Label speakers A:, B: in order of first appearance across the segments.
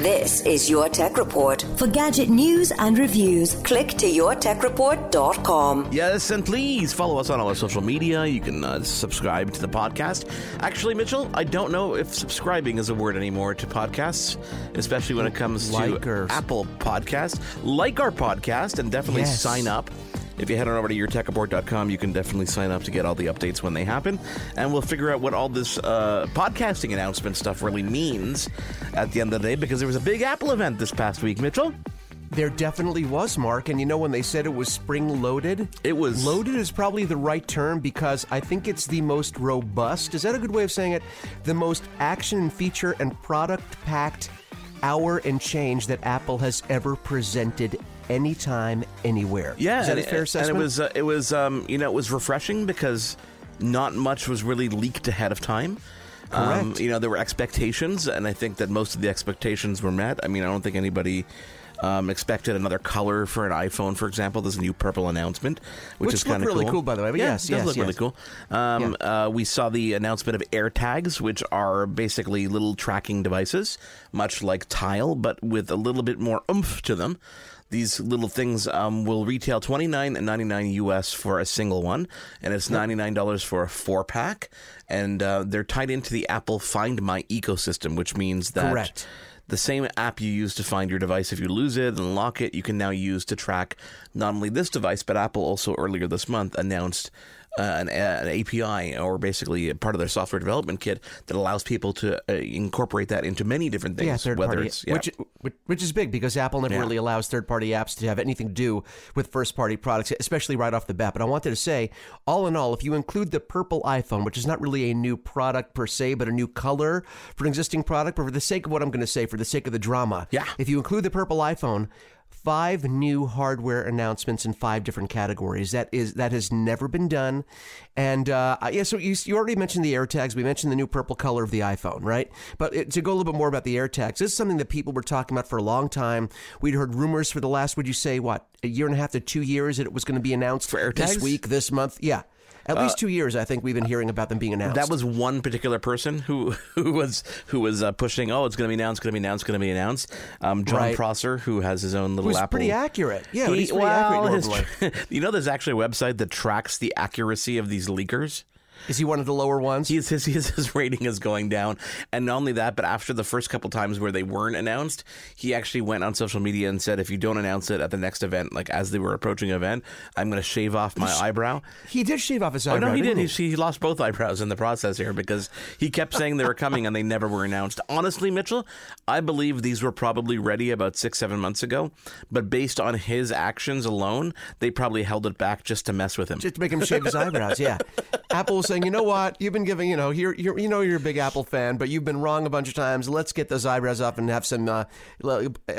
A: This is Your Tech Report. For gadget news and reviews, click to yourtechreport.com.
B: Yes, and please follow us on all our social media. You can uh, subscribe to the podcast. Actually, Mitchell, I don't know if subscribing is a word anymore to podcasts, especially when it comes
C: Like
B: to
C: or-
B: Apple Podcasts. Like our podcast and definitely
C: Yes.
B: sign up. If you head on over to yourtechreport.com, you can definitely sign up to get all the updates when they happen. And we'll figure out what all this uh, podcasting announcement stuff really means at the end of the day because there was a big Apple event this past week, Mitchell.
C: There definitely was, Mark. And you know, when they said it was spring loaded,
B: It was-
C: loaded is probably the right term because I think it's the most robust. Is that a good way of saying it? The most action, feature, and product packed hour and change that Apple has ever presented anytime, anywhere.
B: Yeah,
C: is that
B: and,
C: a fair assessment?
B: And it was uh, it was um, you know it was refreshing because not much was really leaked ahead of time. Um, you know there were expectations, and I think that most of the expectations were met. I mean, I don't think anybody. Um, expected another color for an iPhone, for example. There's a new purple announcement, which,
C: Which
B: is kind of
C: really
B: cool.
C: cool, by the way, but
B: yeah,
C: yes,
B: it does
C: yes,
B: look really
C: yes.
B: cool. Um, uh, we saw the announcement of AirTags, which are basically little tracking devices, much like Tile, but with a little bit more oomph to them. These little things um, will retail twenty nine and ninety nine US for a single one, and it's ninety nine dollars for a four pack. And uh, they're tied into the Apple Find My ecosystem, which means that
C: Correct.
B: the same app you use to find your device if you lose it and lock it, you can now use to track not only this device, but Apple also earlier this month announced uh, an, an API or basically a part of their software development kit that allows people to uh, incorporate that into many different things.
C: yeah, third
B: whether
C: party,
B: it's yeah.
C: which, which which is big because Apple never
B: Yeah.
C: really allows third party apps to have anything to do with first party products, especially right off the bat. But I wanted to say, all in all, if you include the purple iPhone, which is not really a new product per se, but a new color for an existing product, but for the sake of what I'm going to say, for the sake of the drama,
B: Yeah.
C: if you include the purple iPhone. Five new hardware announcements in five different categories. That is that has never been done, and uh, yeah. So you, you already mentioned the AirTags. We mentioned the new purple color of the iPhone, right? But it, to go a little bit more about the AirTags, this is something that people were talking about for a long time. We'd heard rumors for the last, would you say, what a year and a half to two years that it was going to be announced
B: For
C: this week, this month. Yeah, at least two years. I think we've been hearing about them being announced.
B: that was one particular person who who was who was uh, pushing. Oh, it's going to be announced. It's Going to be announced. It's Going to be announced. Um, Jon
C: Right.
B: Prosser, who has his own little
C: Who's
B: Apple.
C: pretty accurate. Yeah,
B: He-
C: he's pretty
B: well,
C: accurate
B: his- you know, there's actually a website that tracks the accuracy of these leakers.
C: Is he one of the lower ones?
B: His, his, his, his rating is going down. And not only that, but after the first couple times where they weren't announced, he actually went on social media and said, if you don't announce it at the next event, like as they were approaching an event, I'm going to shave off my eyebrow.
C: he did shave off his
B: Oh,
C: eyebrow.
B: no, he did.
C: didn't
B: He, he lost both eyebrows in the process here because he kept saying they were coming and they never were announced. Honestly, Mitchell, I believe these were probably ready about six, seven months ago. But based on his actions alone, they probably held it back just to mess with him.
C: just to make him shave his eyebrows. Yeah, Apple was saying, you know what, you've been giving, you know, you're, you're, you know, you're a big Apple fan, but you've been wrong a bunch of times. Let's get those eyebrows off and have some, uh, a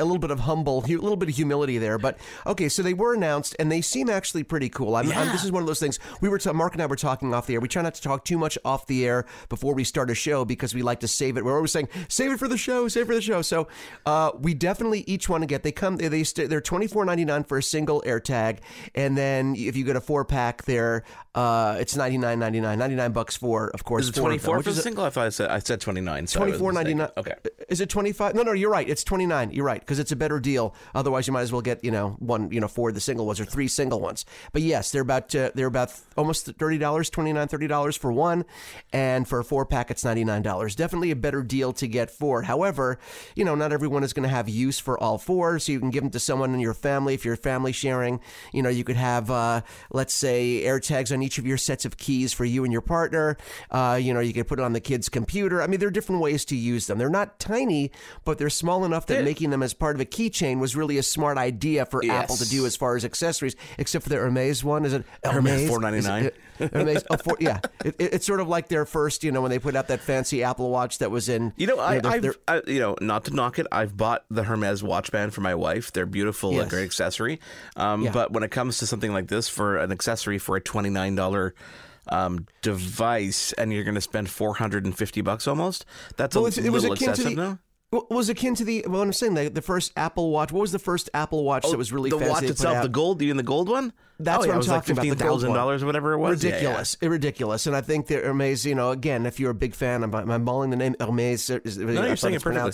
C: little bit of humble, a little bit of humility there. But okay, so they were announced, and they seem actually pretty cool. I'm, I'm- this is one of those things we were, ta- Mark and I were talking off the air. We try not to talk too much off the air before we start a show because we like to save it. We're always saying, save it for the show, save it for the show. So uh, we definitely each want to get. They come, they, they st- they're twenty four ninety nine for a single AirTag, and then if you get a four pack, there uh, it's ninety nine ninety nine, ninety nine bucks for, of course,
B: Is it
C: four
B: 24
C: which
B: for the
C: a-
B: single? I thought I said, I said 29. so I was
C: Twenty four ninety nine.
B: Okay.
C: Is it twenty five? No, no, you're right. It's twenty nine. You're right because it's a better deal. Otherwise, you might as well get you know one you know four of the single ones or three single ones. But yes, they're about uh, they're about almost thirty dollars, twenty nine, thirty dollars for one, and for a four pack, it's ninety nine dollars. Definitely a better deal to get four. However, you know not everyone is going to have use for all four, so you can give them to someone in your family if you're family sharing. You know you could have uh, let's say AirTags on each of your sets of keys for you and and your partner. Uh, you know, you can put it on the kid's computer. I mean, there are different ways to use them. They're not tiny, but they're small enough that making them as part of a keychain was really a smart idea for Apple to do as far as accessories. Except for the Hermes one, is it
B: Hermes
C: Hermes?
B: $4.99?
C: Is it- Hermes, oh, four, yeah. It, it- it's sort of like their first, you know, when they put out that fancy Apple Watch that was in.
B: You know, I,
C: their-
B: I've,
C: their-
B: I, you know, not to knock it, I've bought the Hermes watch band for my wife. They're beautiful, a great accessory. Um,
C: Yeah.
B: But when it comes to something like this, for an accessory for a twenty nine dollar um, device, and you're going to spend four hundred and fifty bucks almost, that's
C: Well,
B: a
C: it was
B: little
C: akin to
B: excessive
C: the-
B: now.
C: Was akin to the. Well, I'm saying the, the first Apple Watch. What was the first Apple Watch that oh, was really
B: Oh, the
C: fancy
B: watch itself, the gold, you mean the gold one?
C: That's
B: oh,
C: what
B: yeah,
C: I'm talking
B: like
C: about. The gold
B: $15,000
C: one.
B: or whatever it was. Yeah, yeah.
C: Ridiculous, ridiculous, and I think they're amazing. You know, again, if you're a big fan, I'm, I'm mauling the name Hermes. Is,
B: you're saying it perfectly.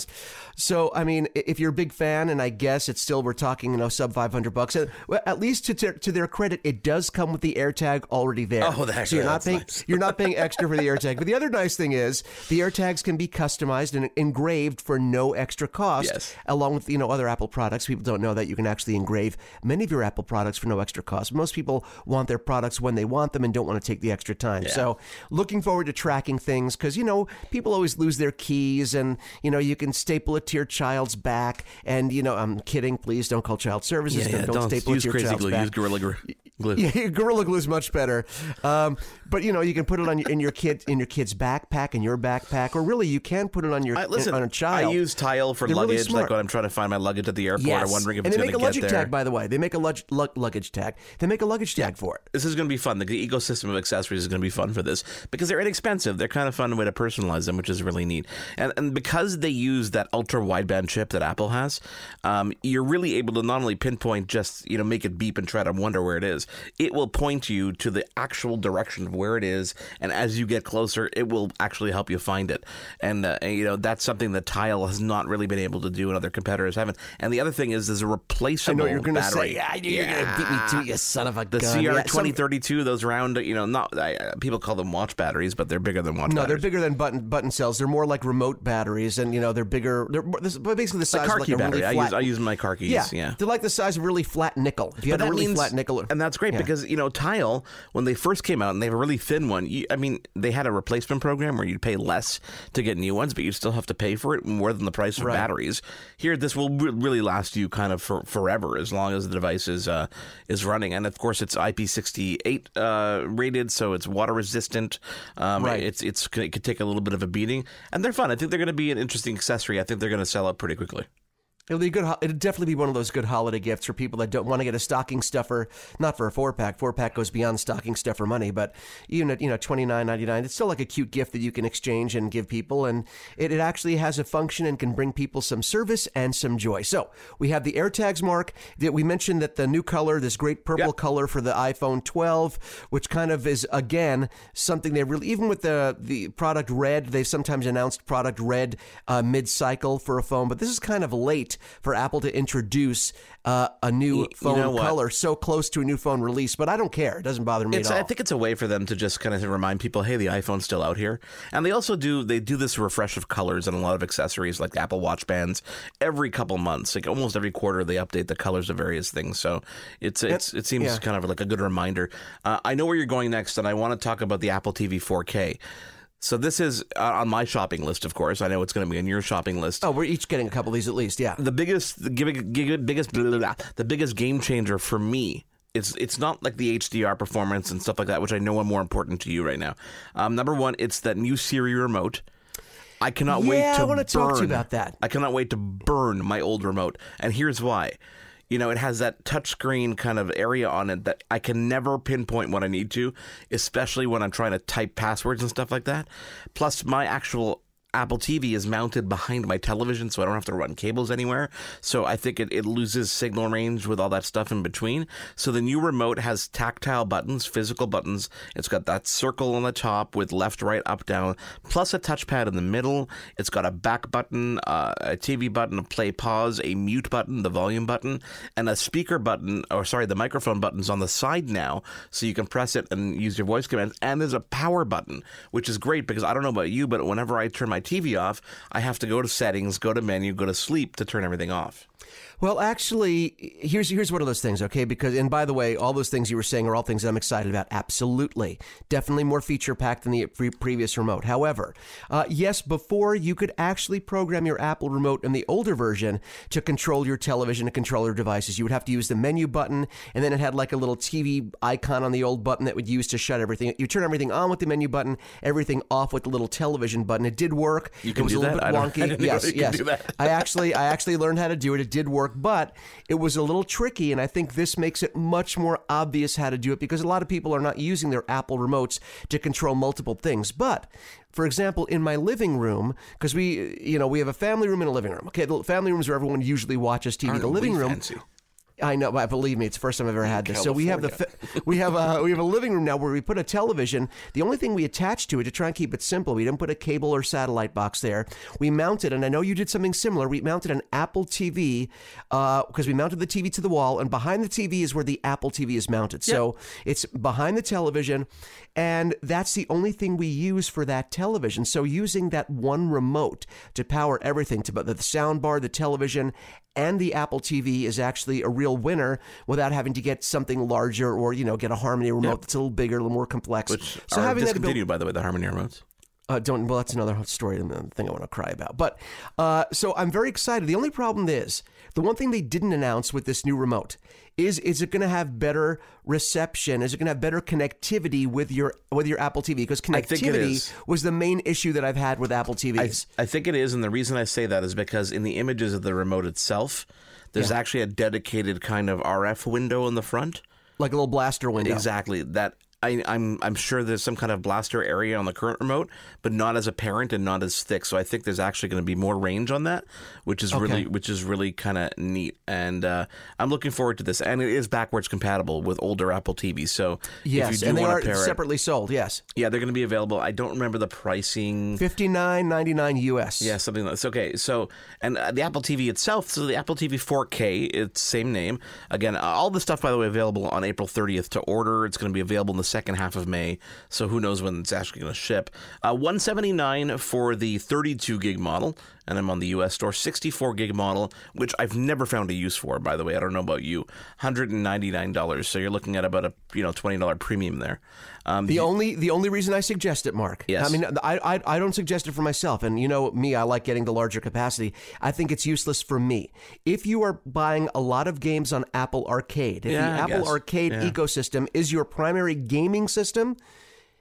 C: So, I mean, if you're a big fan, and I guess it's still we're talking, you know, sub 500 bucks. Well, at least to to to their credit, it does come with the AirTag already there.
B: Oh, that-
C: so you're not
B: that's
C: paying
B: nice.
C: you're not paying extra for the AirTag. But the other nice thing is the AirTags can be customized and engraved for no extra cost
B: Yes.
C: along with you know other Apple products. People don't know that you can actually engrave many of your Apple products for no extra cost. Most people want their products when they want them and don't want to take the extra time. So, looking forward to tracking things because you know people always lose their keys, and you know you can staple it to your child's back. And you know, I'm kidding. Please don't call child services.
B: Yeah, yeah,
C: don't,
B: don't
C: staple it
B: use
C: to your
B: crazy
C: child's
B: glue.
C: back.
B: Use Gorilla Glue. Glue.
C: Yeah, Gorilla Glue is much better. Um, but you know, you can put it on your, in your kid in your kid's backpack, in your backpack, or really, you can put it on your
B: I, listen,
C: on a child.
B: I use Tile for
C: They're
B: luggage,
C: smart.
B: like when I'm trying to find my luggage at the airport. I'm wondering if
C: and
B: it's
C: they
B: going
C: make
B: to
C: a
B: get
C: luggage tag, by the way. They make a lug, lug, luggage tag. They make a luggage tag for it.
B: this is going to be fun. The, the ecosystem of accessories is going to be fun for this because they're inexpensive. They're kind of fun way to personalize them, which is really neat. And and because they use that ultra wideband chip that Apple has, um, you're really able to not only pinpoint just you know make it beep and try to wonder where it is. It will point you to the actual direction of where it is, and as you get closer, it will actually help you find it. And, uh, and, you know that's something that Tile has not really been able to do, and other competitors haven't. And the other thing is, there's a
C: I
B: replaceable
C: know you're going to
B: battery.
C: say, yeah, I knew you're going to beat me to it, you son of a
B: The
C: gun. Yeah,
B: CR
C: some-
B: twenty thirty two, those round, you know, not I, uh, people call them watch batteries, but they're bigger than watch
C: No,
B: batteries.
C: they're bigger than button button cells. They're more like remote batteries, and you know they're bigger. They're more- this- but basically the size
B: car
C: of like
B: key
C: a really
B: battery. I use I use my car keys.
C: yeah,
B: Yeah.
C: they're like the size of really flat nickel. If you had a really flat nickel,
B: and that's great
C: Yeah.
B: because you know Tile when they first came out and they have a really thin one. You, I mean, they had a replacement program where you'd pay less to get new ones, but you still have to pay for it more than the price of
C: Right.
B: batteries. Here, this will re- really last you kind of for forever as long as the device is uh, is running, and of course it's IP68 uh, rated, so it's water resistant. Um,
C: Right.
B: It's it's it could take a little bit of a beating, and they're fun. I think they're going to be an interesting accessory. I think they're going to sell out pretty quickly.
C: It'll be a good. It'll definitely be one of those good holiday gifts for people that don't want to get a stocking stuffer. Not for a four pack. Four pack goes beyond stocking stuffer money, but even at you know twenty nine ninety nine, it's still like a cute gift that you can exchange and give people, and it, it actually has a function and can bring people some service and some joy. So we have the AirTags, Mark. That we mentioned that the new color, this great purple
B: Yep.
C: color for the iPhone 12, which kind of is again something they really even with the the product red, they've sometimes announced product red uh, mid cycle for a phone, but this is kind of late for Apple to introduce uh, a new
B: you
C: phone
B: know
C: color so close to a new phone release. But I don't care; it doesn't bother me
B: It's,
C: at all.
B: I think it's a way for them to just kind of remind people, hey, the iPhone's still out here. And they also do they do this refresh of colors and a lot of accessories like Apple Watch bands every couple months. Like almost every quarter, they update the colors of various things. So it's it's it seems
C: yeah.
B: kind of like a good reminder. Uh, I know where you're going next, and I want to talk about the Apple TV 4K. So this is uh, on my shopping list, of course. I know it's going to be on your shopping list
C: oh, we're each getting a couple of these at least. Yeah.
B: the biggest the gig- biggest blah, blah, blah, the biggest game changer for me it's it's not like the HDR performance and stuff like that which I know are more important to you right now. Um, number one, it's that new Siri remote. I cannot wait
C: Yeah,
B: to
C: I wanna talk to you about that.
B: I cannot wait to burn my old remote, and here's why. You know, it has that touchscreen kind of area on it that I can never pinpoint what I need to, especially when I'm trying to type passwords and stuff like that. Plus, my actual Apple TV is mounted behind my television, so I don't have to run cables anywhere. So I think it, it loses signal range with all that stuff in between. So the new remote has tactile buttons, physical buttons. It's got that circle on the top with left, right, up, down, plus a touchpad in the middle. It's got a back button, uh, a TV button, a play pause, a mute button, the volume button, and a speaker button, or sorry, the microphone button's on the side now, so you can press it and use your voice commands. And there's a power button, which is great because I don't know about you, but whenever I turn my TV off, I have to go to settings, go to menu, go to sleep to turn everything off.
C: Well, actually, here's here's one of those things, okay? Because and by the way, all those things you were saying are all things I'm excited about. Absolutely, definitely more feature packed than the pre- previous remote. However, uh, yes, before you could actually program your Apple remote in the older version to control your television and controller devices. You would have to use the menu button, and then it had like a little TV icon on the old button that would use to shut everything. You turn everything on with the menu button, everything off with the little television button. It did work.
B: You can
C: it was
B: do
C: a little
B: that? I
C: bit
B: don't- I
C: wonky. yes, yes. I actually I actually learned how to do it. It did work, but it was a little tricky and I think this makes it much more obvious how to do it because a lot of people are not using their Apple remotes to control multiple things. But for example, in my living room, because we, you know, we have a family room and a living room. Okay, the family rooms where everyone usually watches TV.
B: Aren't
C: the living room,
B: fancy?
C: I know, but believe me, it's the first time I've ever had this. So we have the we have a we have a living room now where we put a television. The only thing we attach to it to try and keep it simple, we didn't put a cable or satellite box there. We mounted, and I know you did something similar. We mounted an Apple TV because uh, we mounted the TV to the wall, and behind the TV is where the Apple TV is mounted. So it's behind the television, and that's the only thing we use for that television. So using that one remote to power everything, to the sound bar, the television, and the Apple TV is actually a real winner without having to get something larger or you know get a Harmony remote that's a little bigger, a little more complex.
B: Which
C: so having that ability,
B: by the way, the Harmony remotes.
C: Uh, don't well that's another story and the thing I want to cry about. But uh, so I'm very excited. The only problem is the one thing they didn't announce with this new remote is is it going to have better reception? Is it going to have better connectivity with your with your Apple TV? Because
B: I
C: connectivity was the main issue that I've had with Apple TVs.
B: I think it is, and the reason I say that is because in the images of the remote itself, there's actually a dedicated kind of RF window in the front.
C: like a little blaster window.
B: Exactly. That I, I'm I'm sure there's some kind of blaster area on the current remote, but not as apparent and not as thick. So I think there's actually going to be more range on that, which is really which is really kind of neat. And uh, I'm looking forward to this. And it is backwards compatible with older Apple TVs. So
C: Yes,
B: if you do
C: and they are
B: pair it,
C: separately sold. Yes,
B: yeah, they're going to be available. I don't remember the pricing.
C: fifty nine ninety nine US.
B: Yeah, something like this. Okay, so and uh, the Apple TV itself, so the Apple TV 4K, it's same name. Again, uh, all the stuff by the way available on April 30th to order. It's going to be available in the second half of May. So who knows when it's actually going to ship. Uh, 179 for the 32 gig model, and I'm on the US store. 64 gig model, which I've never found a use for. By the way, I don't know about you. 199 dollars. So you're looking at about a you know 20 dollar premium there. Um,
C: The only the only reason I suggest it, Mark.
B: Yes.
C: I mean, I, I I don't suggest it for myself, and you know me, I like getting the larger capacity. I think it's useless for me. If you are buying a lot of games on Apple Arcade, if
B: Yeah,
C: the Apple. Arcade
B: Yeah.
C: ecosystem is your primary gaming system.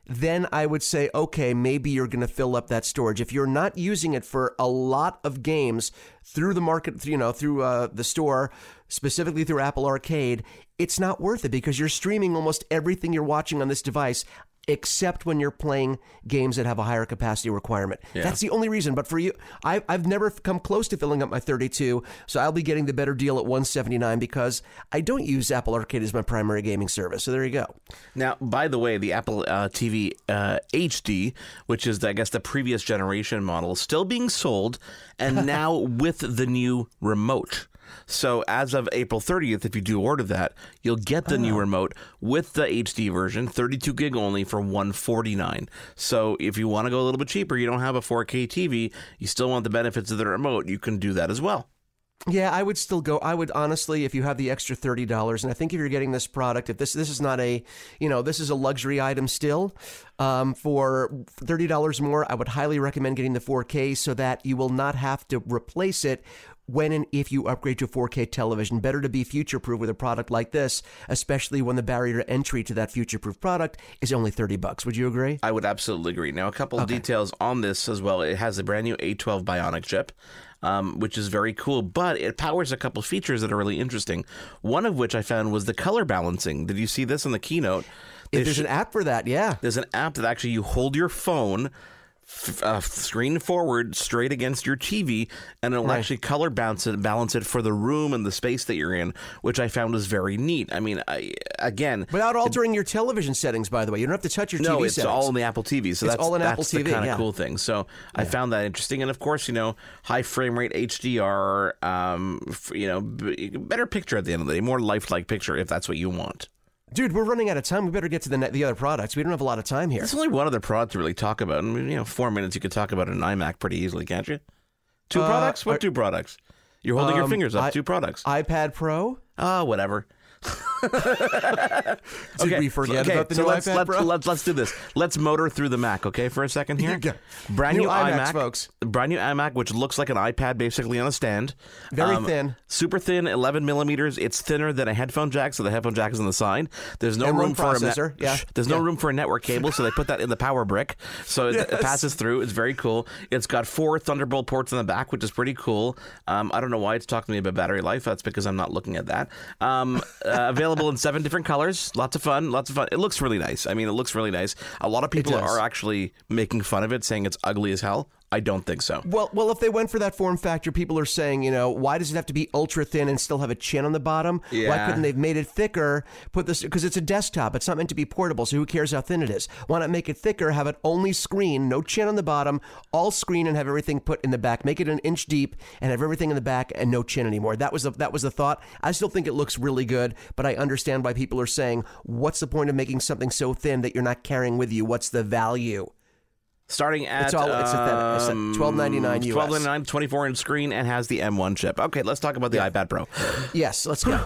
C: Then I would say, okay, maybe you're going to fill up that storage. If you're not using it for a lot of games through the market, you know, through uh, the store, specifically through Apple Arcade, it's not worth it because you're streaming almost everything you're watching on this device except when you're playing games that have a higher capacity requirement. That's the only reason. But for you, I, I've never come close to filling up my 32, so I'll be getting the better deal at 179 because I don't use Apple Arcade as my primary gaming service. So there you go.
B: Now, by the way, the Apple uh, TV uh, HD, which is, I guess, the previous generation model, is still being sold, and now with the new remote. So, as of April 30th, if you do order that, you'll get the new oh. remote with the HD version, 32 gig only, for 149. So, if you want to go a little bit cheaper, you don't have a 4K TV, you still want the benefits of the remote, you can do that as well.
C: Yeah, I would still go. I would honestly, if you have the extra thirty dollars, and I think if you're getting this product, if this this is not a, you know, this is a luxury item still, um, for thirty dollars more, I would highly recommend getting the 4K so that you will not have to replace it when and if you upgrade to 4K television. Better to be future proof with a product like this, especially when the barrier to entry to that future proof product is only thirty bucks. Would you agree?
B: I would absolutely agree. Now, a couple of details on this as well. It has a brand new A12 Bionic chip, um, which is very cool, but it powers a couple features that are really interesting. One of which I found was the color balancing. Did you see this in the keynote? They
C: there's an app for that, yeah.
B: there's an app that actually you hold your phone. f- Uh, screen forward straight against your TV, and it'll
C: Right.
B: actually color balance it, balance it for the room and the space that you're in, which I found was very neat. I mean, I, again,
C: Without altering your television settings, by the way, you don't have to touch your
B: no,
C: TV
B: it's
C: settings.
B: all in the Apple TV. So
C: It's
B: that's
C: all in
B: that's
C: Apple
B: the
C: TV,
B: kind of
C: yeah.
B: cool thing. So I found that interesting, and of course, you know, high frame rate HDR, um, f- you know, b- better picture at the end of the day, more lifelike picture if that's what you want.
C: Dude, we're running out of time. We better get to the ne- the other products. We don't have a lot of time here.
B: There's only one other product to really talk about, and you know, four minutes you could talk about an iMac pretty easily, can't you? Two
C: Uh,
B: products? What
C: are-
B: two products? You're holding your
C: Um,
B: fingers up.
C: I-
B: two products.
C: iPad Pro.
B: Ah, whatever.
C: Did we forget about the
B: so
C: new
B: let's,
C: iPad
B: let's,
C: Pro?
B: Let's, let's do this. Let's motor through the Mac, okay, for a second here.
C: Yeah.
B: Brand new,
C: New
B: iMac,
C: folks.
B: Brand new iMac, which looks like an iPad basically on a stand. Um,
C: Very thin.
B: Super thin, 11 millimeters. It's thinner than a headphone jack, so the headphone jack is on the side. There's no
C: M1
B: room for a
C: processor, yeah.
B: There's no
C: Yeah.
B: room for a network cable, so they put that in the power brick, so it, it passes through. It's very cool. It's got four Thunderbolt ports in the back, which is pretty cool. Um, I don't know why it's talking to me about battery life. That's because I'm not looking at that. Um, uh, available in seven different colors. Lots of fun. Lots of fun. It looks really nice. I mean, it looks really nice. A lot of people are actually making fun of it, saying it's ugly as hell. I don't think so.
C: Well, well, if they went for that form factor, people are saying, you know, why does it have to be ultra thin and still have a chin on the bottom? Why couldn't they've made it thicker? Put this because it's a desktop. It's not meant to be portable, so who cares how thin it is? Why not make it thicker? Have it only screen, no chin on the bottom, all screen, and have everything put in the back. Make it an inch deep and have everything in the back and no chin anymore. That was the that was the thought. I still think it looks really good, but I understand why people are saying, what's the point of making something so thin that you're not carrying with you? What's the value?
B: Starting at
C: It's all- it's a- it's a
B: um,
C: $12.99 US.
B: $12.99, 24 inch screen, and has the M1 chip. Okay, let's talk about the iPad Pro.
C: Yes, let's go.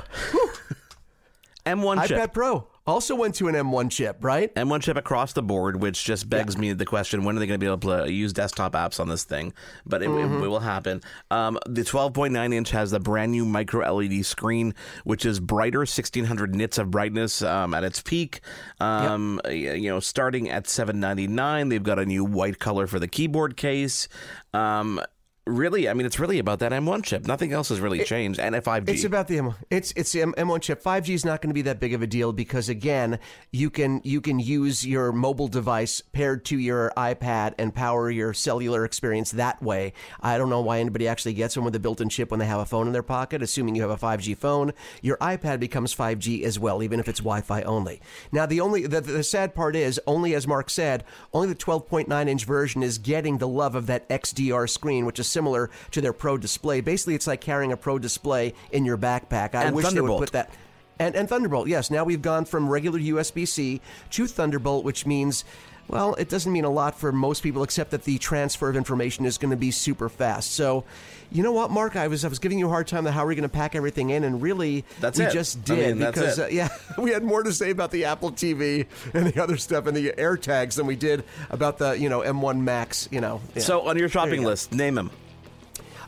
B: M1 chip.
C: iPad Pro also went to an M1 chip, right?
B: M1 chip across the board, which just begs me the question: When are they going to be able to use desktop apps on this thing? But it, it-
C: Mm-hmm.
B: it will happen. Um, the 12.9 inch has the brand new micro LED screen, which is brighter, 1600 nits of brightness um, at its peak. Um, y- You know, starting at 799, they've got a new white color for the keyboard case. Um, really, I mean, it's really about that M1 chip. Nothing else has really changed, and a 5G.
C: It's about the M. It's it's the M- M1 chip. 5G is not going to be that big of a deal because again, you can you can use your mobile device paired to your iPad and power your cellular experience that way. I don't know why anybody actually gets one with a built-in chip when they have a phone in their pocket. Assuming you have a 5G phone, your iPad becomes 5G as well, even if it's Wi-Fi only. Now, the only the, the sad part is only as Mark said, only the 12.9 inch version is getting the love of that XDR screen, which is similar to their Pro display. Basically, it's like carrying a Pro display in your backpack. I
B: And
C: wish they would put that. And, and Thunderbolt, yes. Now we've gone from regular USB C to Thunderbolt, which means, well, it doesn't mean a lot for most people, except that the transfer of information is going to be super fast. So, you know what, Mark? I was I was giving you a hard time that how are we going to pack everything in, and really,
B: That's
C: we
B: it.
C: just
B: I
C: did
B: mean,
C: because. Uh, yeah, we had more to say about the Apple TV and the other stuff and the AirTags than we did about the you know M1 Macs. You know, yeah.
B: so on your shopping
C: you go.
B: list, name them.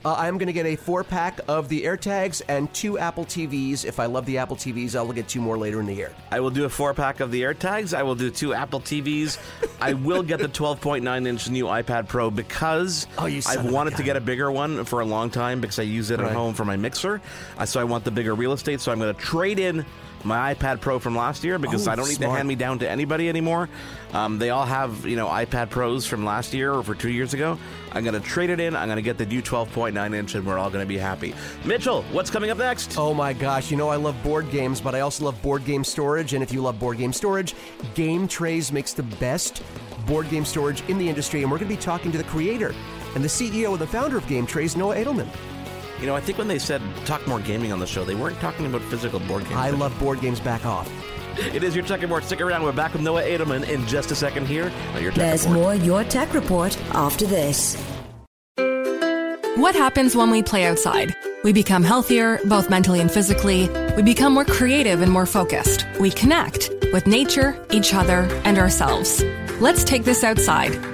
C: Uh, I'm going to get a four pack of the AirTags and two Apple TVs. If I love the Apple TVs, I'll get two more later in the year.
B: I will do a four pack of the AirTags. I will do two Apple TVs. I will get the 12.9 inch new iPad Pro because
C: Oh,
B: I've wanted to get a bigger one for a long time because I use it at home for my mixer. Uh, so I want the bigger real estate. So I'm going to trade in my iPad Pro from last year because
C: Oh,
B: I don't need to hand me down to anybody anymore. Um, they all have you know iPad Pros from last year or for two years ago. I'm going to trade it in. I'm going to get the new 12.9 inch, and we're all going to be happy. Mitchell, what's coming up next?
C: Oh my gosh, you know I love board games, but I also love board game storage. And if you love board game storage, Game Trays makes the best board game storage in the industry. And we're going to be talking to the creator and the CEO and the founder of Game Trays, Noah Edelman.
B: You know, I think when they said talk more gaming on the show, they weren't talking about physical board games.
C: I love board games. Back off.
B: It is your tech checkerboard. Stick around. We're back with Noah Edelman in just a second here on your
A: There's
B: checkerboard.
A: more Your Tech Report after this.
D: What happens when we play outside? We become healthier, both mentally and physically. We become more creative and more focused. We connect with nature, each other, and ourselves. Let's Take This Outside,